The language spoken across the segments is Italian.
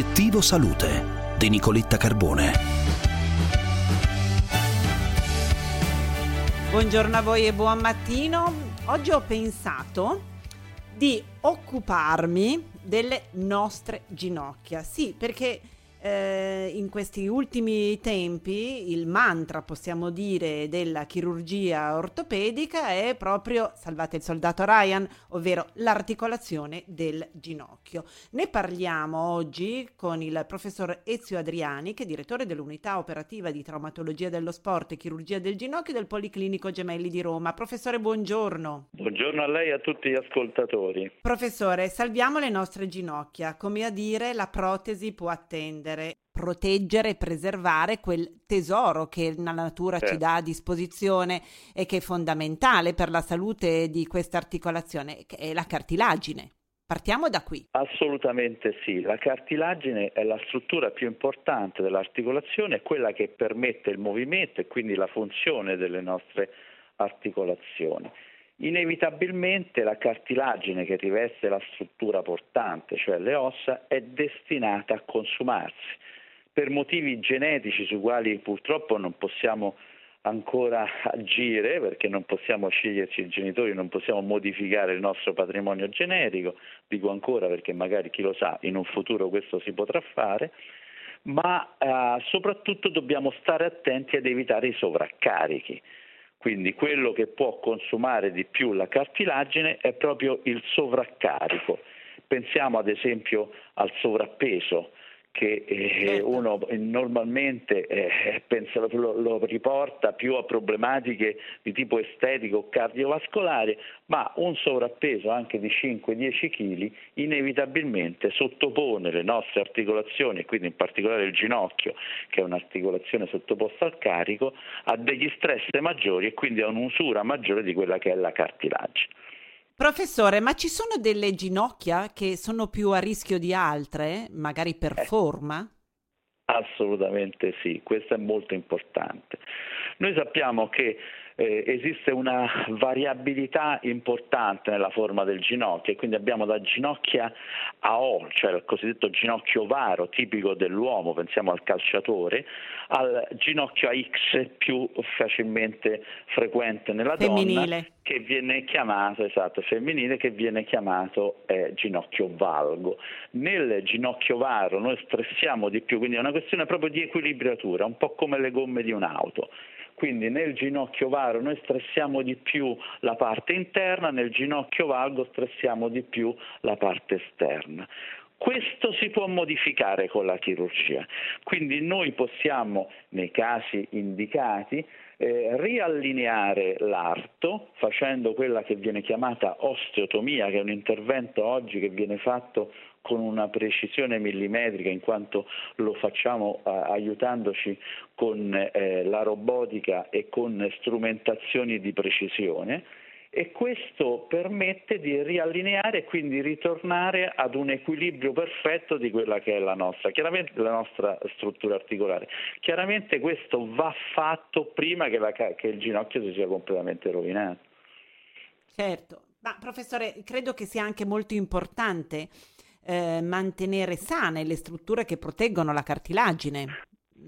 Obiettivo Salute di Nicoletta Carbone. Buongiorno a voi e buon mattino. Oggi ho pensato di occuparmi delle nostre ginocchia. Sì, perché eh, in questi ultimi tempi il mantra, possiamo dire, della chirurgia ortopedica è proprio salvate il soldato Ryan, ovvero l'articolazione del ginocchio. Ne parliamo oggi con il professor Ezio Adriani, che è direttore dell'unità operativa di traumatologia dello sport e chirurgia del ginocchio del Policlinico Gemelli di Roma. Professore, buongiorno. Buongiorno a lei e a tutti gli ascoltatori. Professore, salviamo le nostre ginocchia, come a dire la protesi può attendere proteggere e preservare quel tesoro che la natura certo. ci dà a disposizione e che è fondamentale per la salute di questa articolazione, che è la cartilagine. Partiamo da qui. Assolutamente sì, la cartilagine è la struttura più importante dell'articolazione, è quella che permette il movimento e quindi la funzione delle nostre articolazioni. Inevitabilmente la cartilagine che riveste la struttura portante, cioè le ossa, è destinata a consumarsi per motivi genetici sui quali purtroppo non possiamo ancora agire perché non possiamo sceglierci i genitori, non possiamo modificare il nostro patrimonio genetico, dico ancora perché magari chi lo sa in un futuro questo si potrà fare, ma eh, soprattutto dobbiamo stare attenti ad evitare i sovraccarichi. Quindi quello che può consumare di più la cartilagine è proprio il sovraccarico. Pensiamo ad esempio al sovrappeso che eh, certo. uno normalmente eh, pensa, lo, lo, riporta più a problematiche di tipo estetico o cardiovascolare, ma un sovrappeso anche di 5-10 kg inevitabilmente sottopone le nostre articolazioni, e quindi in particolare il ginocchio, che è un'articolazione sottoposta al carico, a degli stress maggiori e quindi a un'usura maggiore di quella che è la cartilagine. Professore, ma ci sono delle ginocchia che sono più a rischio di altre, magari per eh, forma? Assolutamente sì, questo è molto importante. Noi sappiamo che eh, esiste una variabilità importante nella forma del ginocchio e quindi abbiamo da ginocchia a O, cioè il cosiddetto ginocchio varo tipico dell'uomo, pensiamo al calciatore, al ginocchio a X più facilmente frequente nella femminile. donna che viene chiamato, esatto, femminile, che viene chiamato eh, ginocchio valgo. Nel ginocchio varo noi stressiamo di più, quindi è una questione proprio di equilibratura, un po' come le gomme di un'auto. Quindi nel ginocchio varo noi stressiamo di più la parte interna, nel ginocchio valgo stressiamo di più la parte esterna. Questo si può modificare con la chirurgia, quindi noi possiamo, nei casi indicati, eh, riallineare l'arto facendo quella che viene chiamata osteotomia, che è un intervento oggi che viene fatto con una precisione millimetrica in quanto lo facciamo eh, aiutandoci con eh, la robotica e con strumentazioni di precisione e questo permette di riallineare e quindi ritornare ad un equilibrio perfetto di quella che è la nostra, la nostra struttura articolare. Chiaramente questo va fatto prima che, la, che il ginocchio si sia completamente rovinato. Certo, ma professore, credo che sia anche molto importante eh, mantenere sane le strutture che proteggono la cartilagine.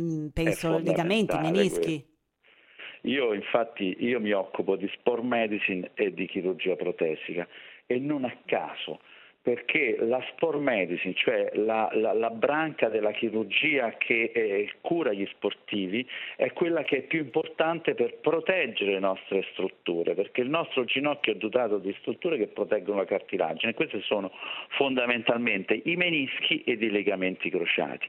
Mm, penso legamenti, menischi. Io infatti io mi occupo di sport medicine e di chirurgia protesica e non a caso perché la sport medicine, cioè la, la, la branca della chirurgia che eh, cura gli sportivi, è quella che è più importante per proteggere le nostre strutture, perché il nostro ginocchio è dotato di strutture che proteggono la cartilagine, queste sono fondamentalmente i menischi ed i legamenti crociati.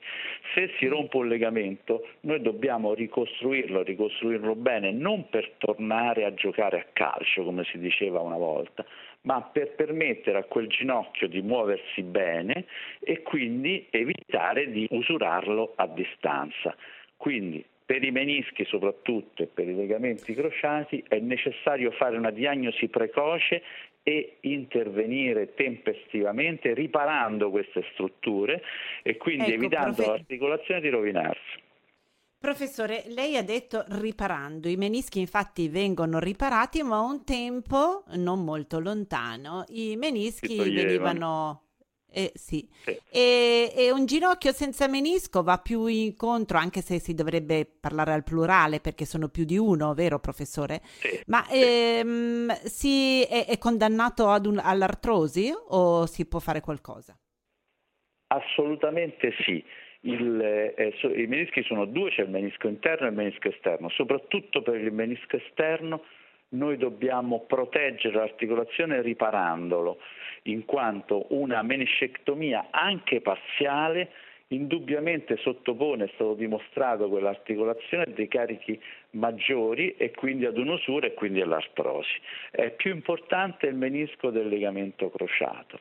Se si rompe un legamento, noi dobbiamo ricostruirlo, ricostruirlo bene, non per tornare a giocare a calcio, come si diceva una volta, ma per permettere a quel ginocchio di muoversi bene e quindi evitare di usurarlo a distanza. Quindi per i menischi soprattutto e per i legamenti crociati è necessario fare una diagnosi precoce e intervenire tempestivamente riparando queste strutture e quindi ecco, evitando profe... all'articolazione di rovinarsi. Professore, lei ha detto riparando, i menischi infatti vengono riparati, ma un tempo non molto lontano i menischi venivano Eh, sì. sì. E, e, un ginocchio senza menisco va più incontro, anche se si dovrebbe parlare al plurale perché sono più di uno, vero professore? Sì, Ma sì. Ehm, si è, è condannato un, all'artrosi o si può fare qualcosa? Assolutamente sì. Il, eh, I menischi sono due, c'è il menisco interno e il menisco esterno. Soprattutto per il menisco esterno noi dobbiamo proteggere l'articolazione riparandolo, in quanto una meniscectomia anche parziale indubbiamente sottopone, è stato dimostrato, quell'articolazione a dei carichi maggiori e quindi ad un'usura e quindi all'artrosi. È più importante il menisco del legamento crociato.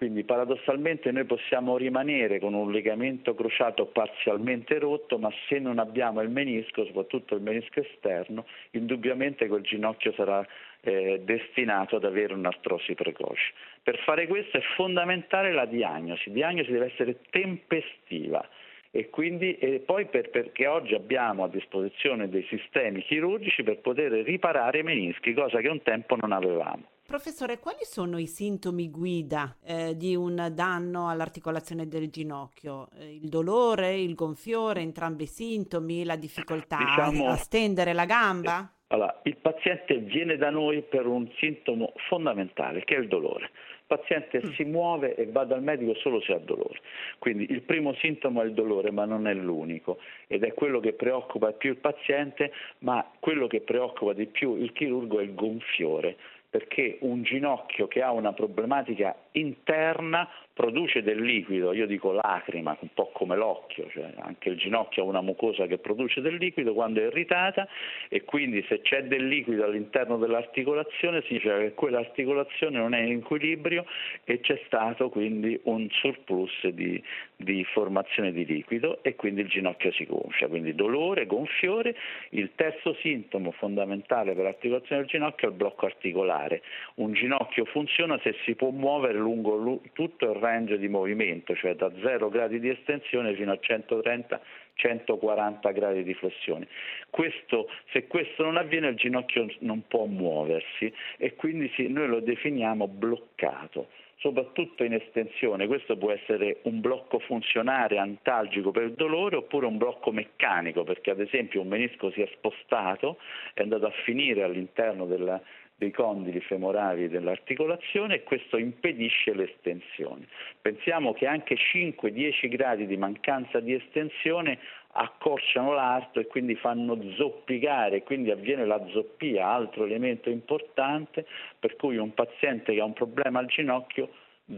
Quindi paradossalmente noi possiamo rimanere con un legamento crociato parzialmente rotto, ma se non abbiamo il menisco, soprattutto il menisco esterno, indubbiamente quel ginocchio sarà eh, destinato ad avere un'artrosi precoce. Per fare questo è fondamentale la diagnosi, la diagnosi deve essere tempestiva e, quindi, e poi per, perché oggi abbiamo a disposizione dei sistemi chirurgici per poter riparare i menischi, cosa che un tempo non avevamo. Professore, quali sono i sintomi guida eh, di un danno all'articolazione del ginocchio? Eh, il dolore, il gonfiore, entrambi i sintomi, la difficoltà diciamo, a stendere la gamba? Allora, il paziente viene da noi per un sintomo fondamentale che è il dolore. Il paziente mm. si muove e va dal medico solo se ha dolore. Quindi il primo sintomo è il dolore, ma non è l'unico ed è quello che preoccupa più il paziente, ma quello che preoccupa di più il chirurgo è il gonfiore perché un ginocchio che ha una problematica interna produce del liquido, io dico lacrima, un po' come l'occhio, cioè anche il ginocchio ha una mucosa che produce del liquido quando è irritata e quindi se c'è del liquido all'interno dell'articolazione significa che quell'articolazione non è in equilibrio e c'è stato quindi un surplus di, di formazione di liquido e quindi il ginocchio si gonfia, quindi dolore, gonfiore. Il terzo sintomo fondamentale per l'articolazione del ginocchio è il blocco articolare. Un ginocchio funziona se si può muovere lungo tutto il range di movimento, cioè da 0 gradi di estensione fino a 130 140 gradi di flessione. Questo, se questo non avviene il ginocchio non può muoversi e quindi sì, noi lo definiamo bloccato soprattutto in estensione. Questo può essere un blocco funzionale antalgico per il dolore oppure un blocco meccanico, perché ad esempio un menisco si è spostato, è andato a finire all'interno della, dei condili femorali dell'articolazione e questo impedisce l'estensione. Pensiamo che anche 5-10 gradi di mancanza di estensione accorciano l'arto e quindi fanno zoppicare, quindi avviene la zoppia, altro elemento importante per cui un paziente che ha un problema al ginocchio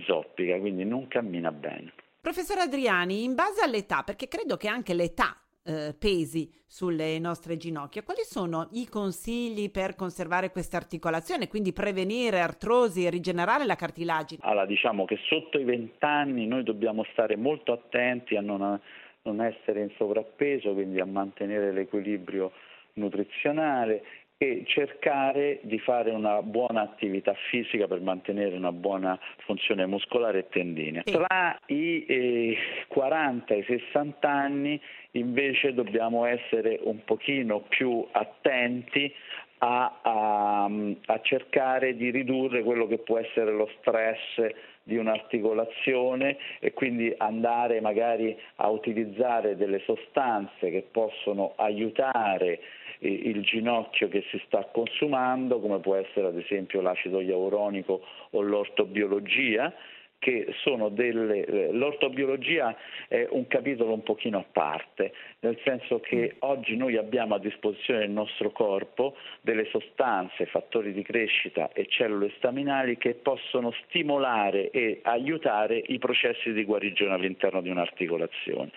zoppica, quindi non cammina bene. Professor Adriani, in base all'età, perché credo che anche l'età eh, pesi sulle nostre ginocchia. Quali sono i consigli per conservare questa articolazione, quindi prevenire artrosi e rigenerare la cartilagine? Allora, diciamo che sotto i 20 anni noi dobbiamo stare molto attenti a non, non essere in sovrappeso, quindi a mantenere l'equilibrio nutrizionale e cercare di fare una buona attività fisica per mantenere una buona funzione muscolare e tendine. Tra i eh, 40 e i 60 anni invece dobbiamo essere un pochino più attenti a, a, a, cercare di ridurre quello che può essere lo stress di un'articolazione e quindi andare magari a utilizzare delle sostanze che possono aiutare il ginocchio che si sta consumando, come può essere ad esempio l'acido ialuronico o l'ortobiologia, che sono delle... Eh, l'ortobiologia è un capitolo un pochino a parte, nel senso che mm. oggi noi abbiamo a disposizione nel nostro corpo delle sostanze, fattori di crescita e cellule staminali che possono stimolare e aiutare i processi di guarigione all'interno di un'articolazione.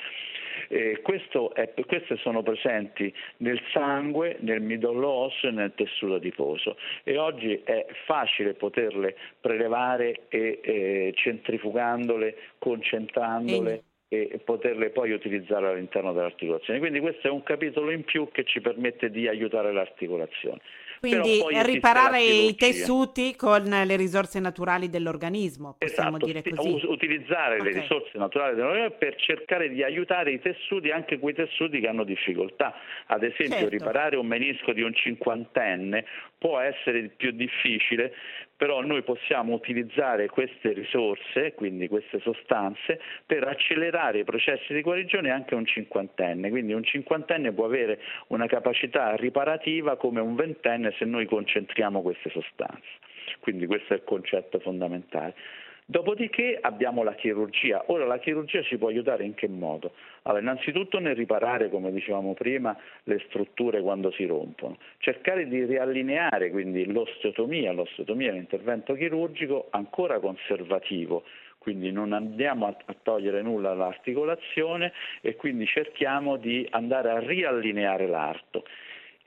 Eh, è, queste sono presenti nel sangue, nel midollo osseo e nel tessuto adiposo e oggi è facile poterle prelevare e eh, centrifugandole, concentrandole. e poterle poi utilizzare all'interno dell'articolazione. Quindi questo è un capitolo in più che ci permette di aiutare l'articolazione. Quindi riparare i tessuti con le risorse naturali dell'organismo, possiamo esatto, dire così. utilizzare okay. le risorse naturali dell'organismo per cercare di aiutare i tessuti, anche quei tessuti che hanno difficoltà. Ad esempio certo. riparare un menisco di un cinquantenne può essere più difficile, però noi possiamo utilizzare queste risorse, quindi queste sostanze, per accelerare i processi di guarigione anche un cinquantenne. Quindi un cinquantenne può avere una capacità riparativa come un ventenne se noi concentriamo queste sostanze. Quindi questo è il concetto fondamentale. Dopodiché abbiamo la chirurgia. Ora la chirurgia ci può aiutare in che modo? Allora, innanzitutto nel riparare, come dicevamo prima, le strutture quando si rompono, cercare di riallineare quindi l'osteotomia, l'osteotomia è un intervento chirurgico ancora conservativo, quindi non andiamo a, togliere nulla all'articolazione e quindi cerchiamo di andare a riallineare l'arto.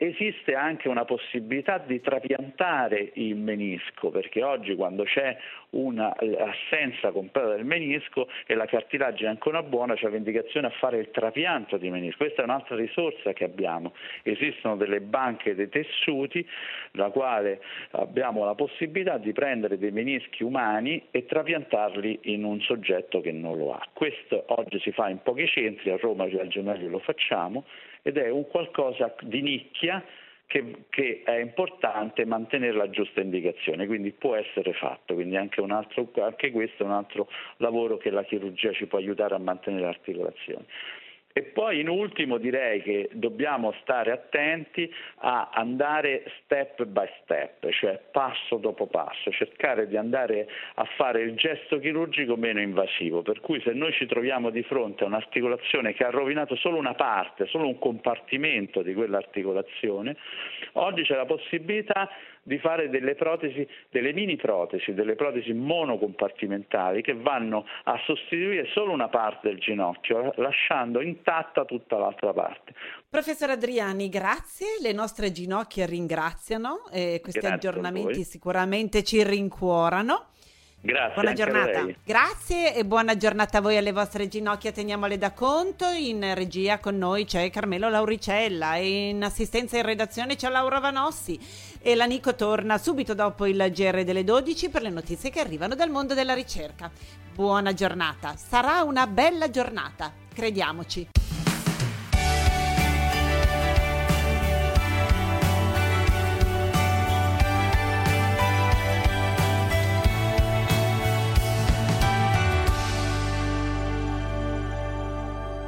Esiste anche una possibilità di trapiantare il menisco, perché oggi quando c'è un'assenza completa del menisco e la cartilagine è ancora buona, c'è l'indicazione a fare il trapianto di menisco. Questa è un'altra risorsa che abbiamo. Esistono delle banche dei tessuti, la quale abbiamo la possibilità di prendere dei menischi umani e trapiantarli in un soggetto che non lo ha. Questo oggi si fa in pochi centri, a Roma al Gemelli lo facciamo ed è un qualcosa di nicchia che, che, è importante mantenere la giusta indicazione, quindi può essere fatto, quindi anche, altro, anche questo è un altro lavoro che la chirurgia ci può aiutare a mantenere l'articolazione. E poi in ultimo direi che dobbiamo stare attenti a andare step by step, cioè passo dopo passo, cercare di andare a fare il gesto chirurgico meno invasivo, per cui se noi ci troviamo di fronte a un'articolazione che ha rovinato solo una parte, solo un compartimento di quell'articolazione, oggi c'è la possibilità di fare delle protesi, delle mini protesi, delle protesi monocompartimentali che vanno a sostituire solo una parte del ginocchio, lasciando intatta tutta l'altra parte. Professor Adriani, grazie, le nostre ginocchia ringraziano e questi grazie aggiornamenti sicuramente ci rincuorano. Grazie. Buona giornata. Grazie e buona giornata a voi alle vostre ginocchia. Teniamole da conto. In regia con noi c'è Carmelo Lauricella e in assistenza in redazione c'è Laura Vanossi. E la Nico torna subito dopo il GR delle 12 per le notizie che arrivano dal mondo della ricerca. Buona giornata. Sarà una bella giornata. Crediamoci.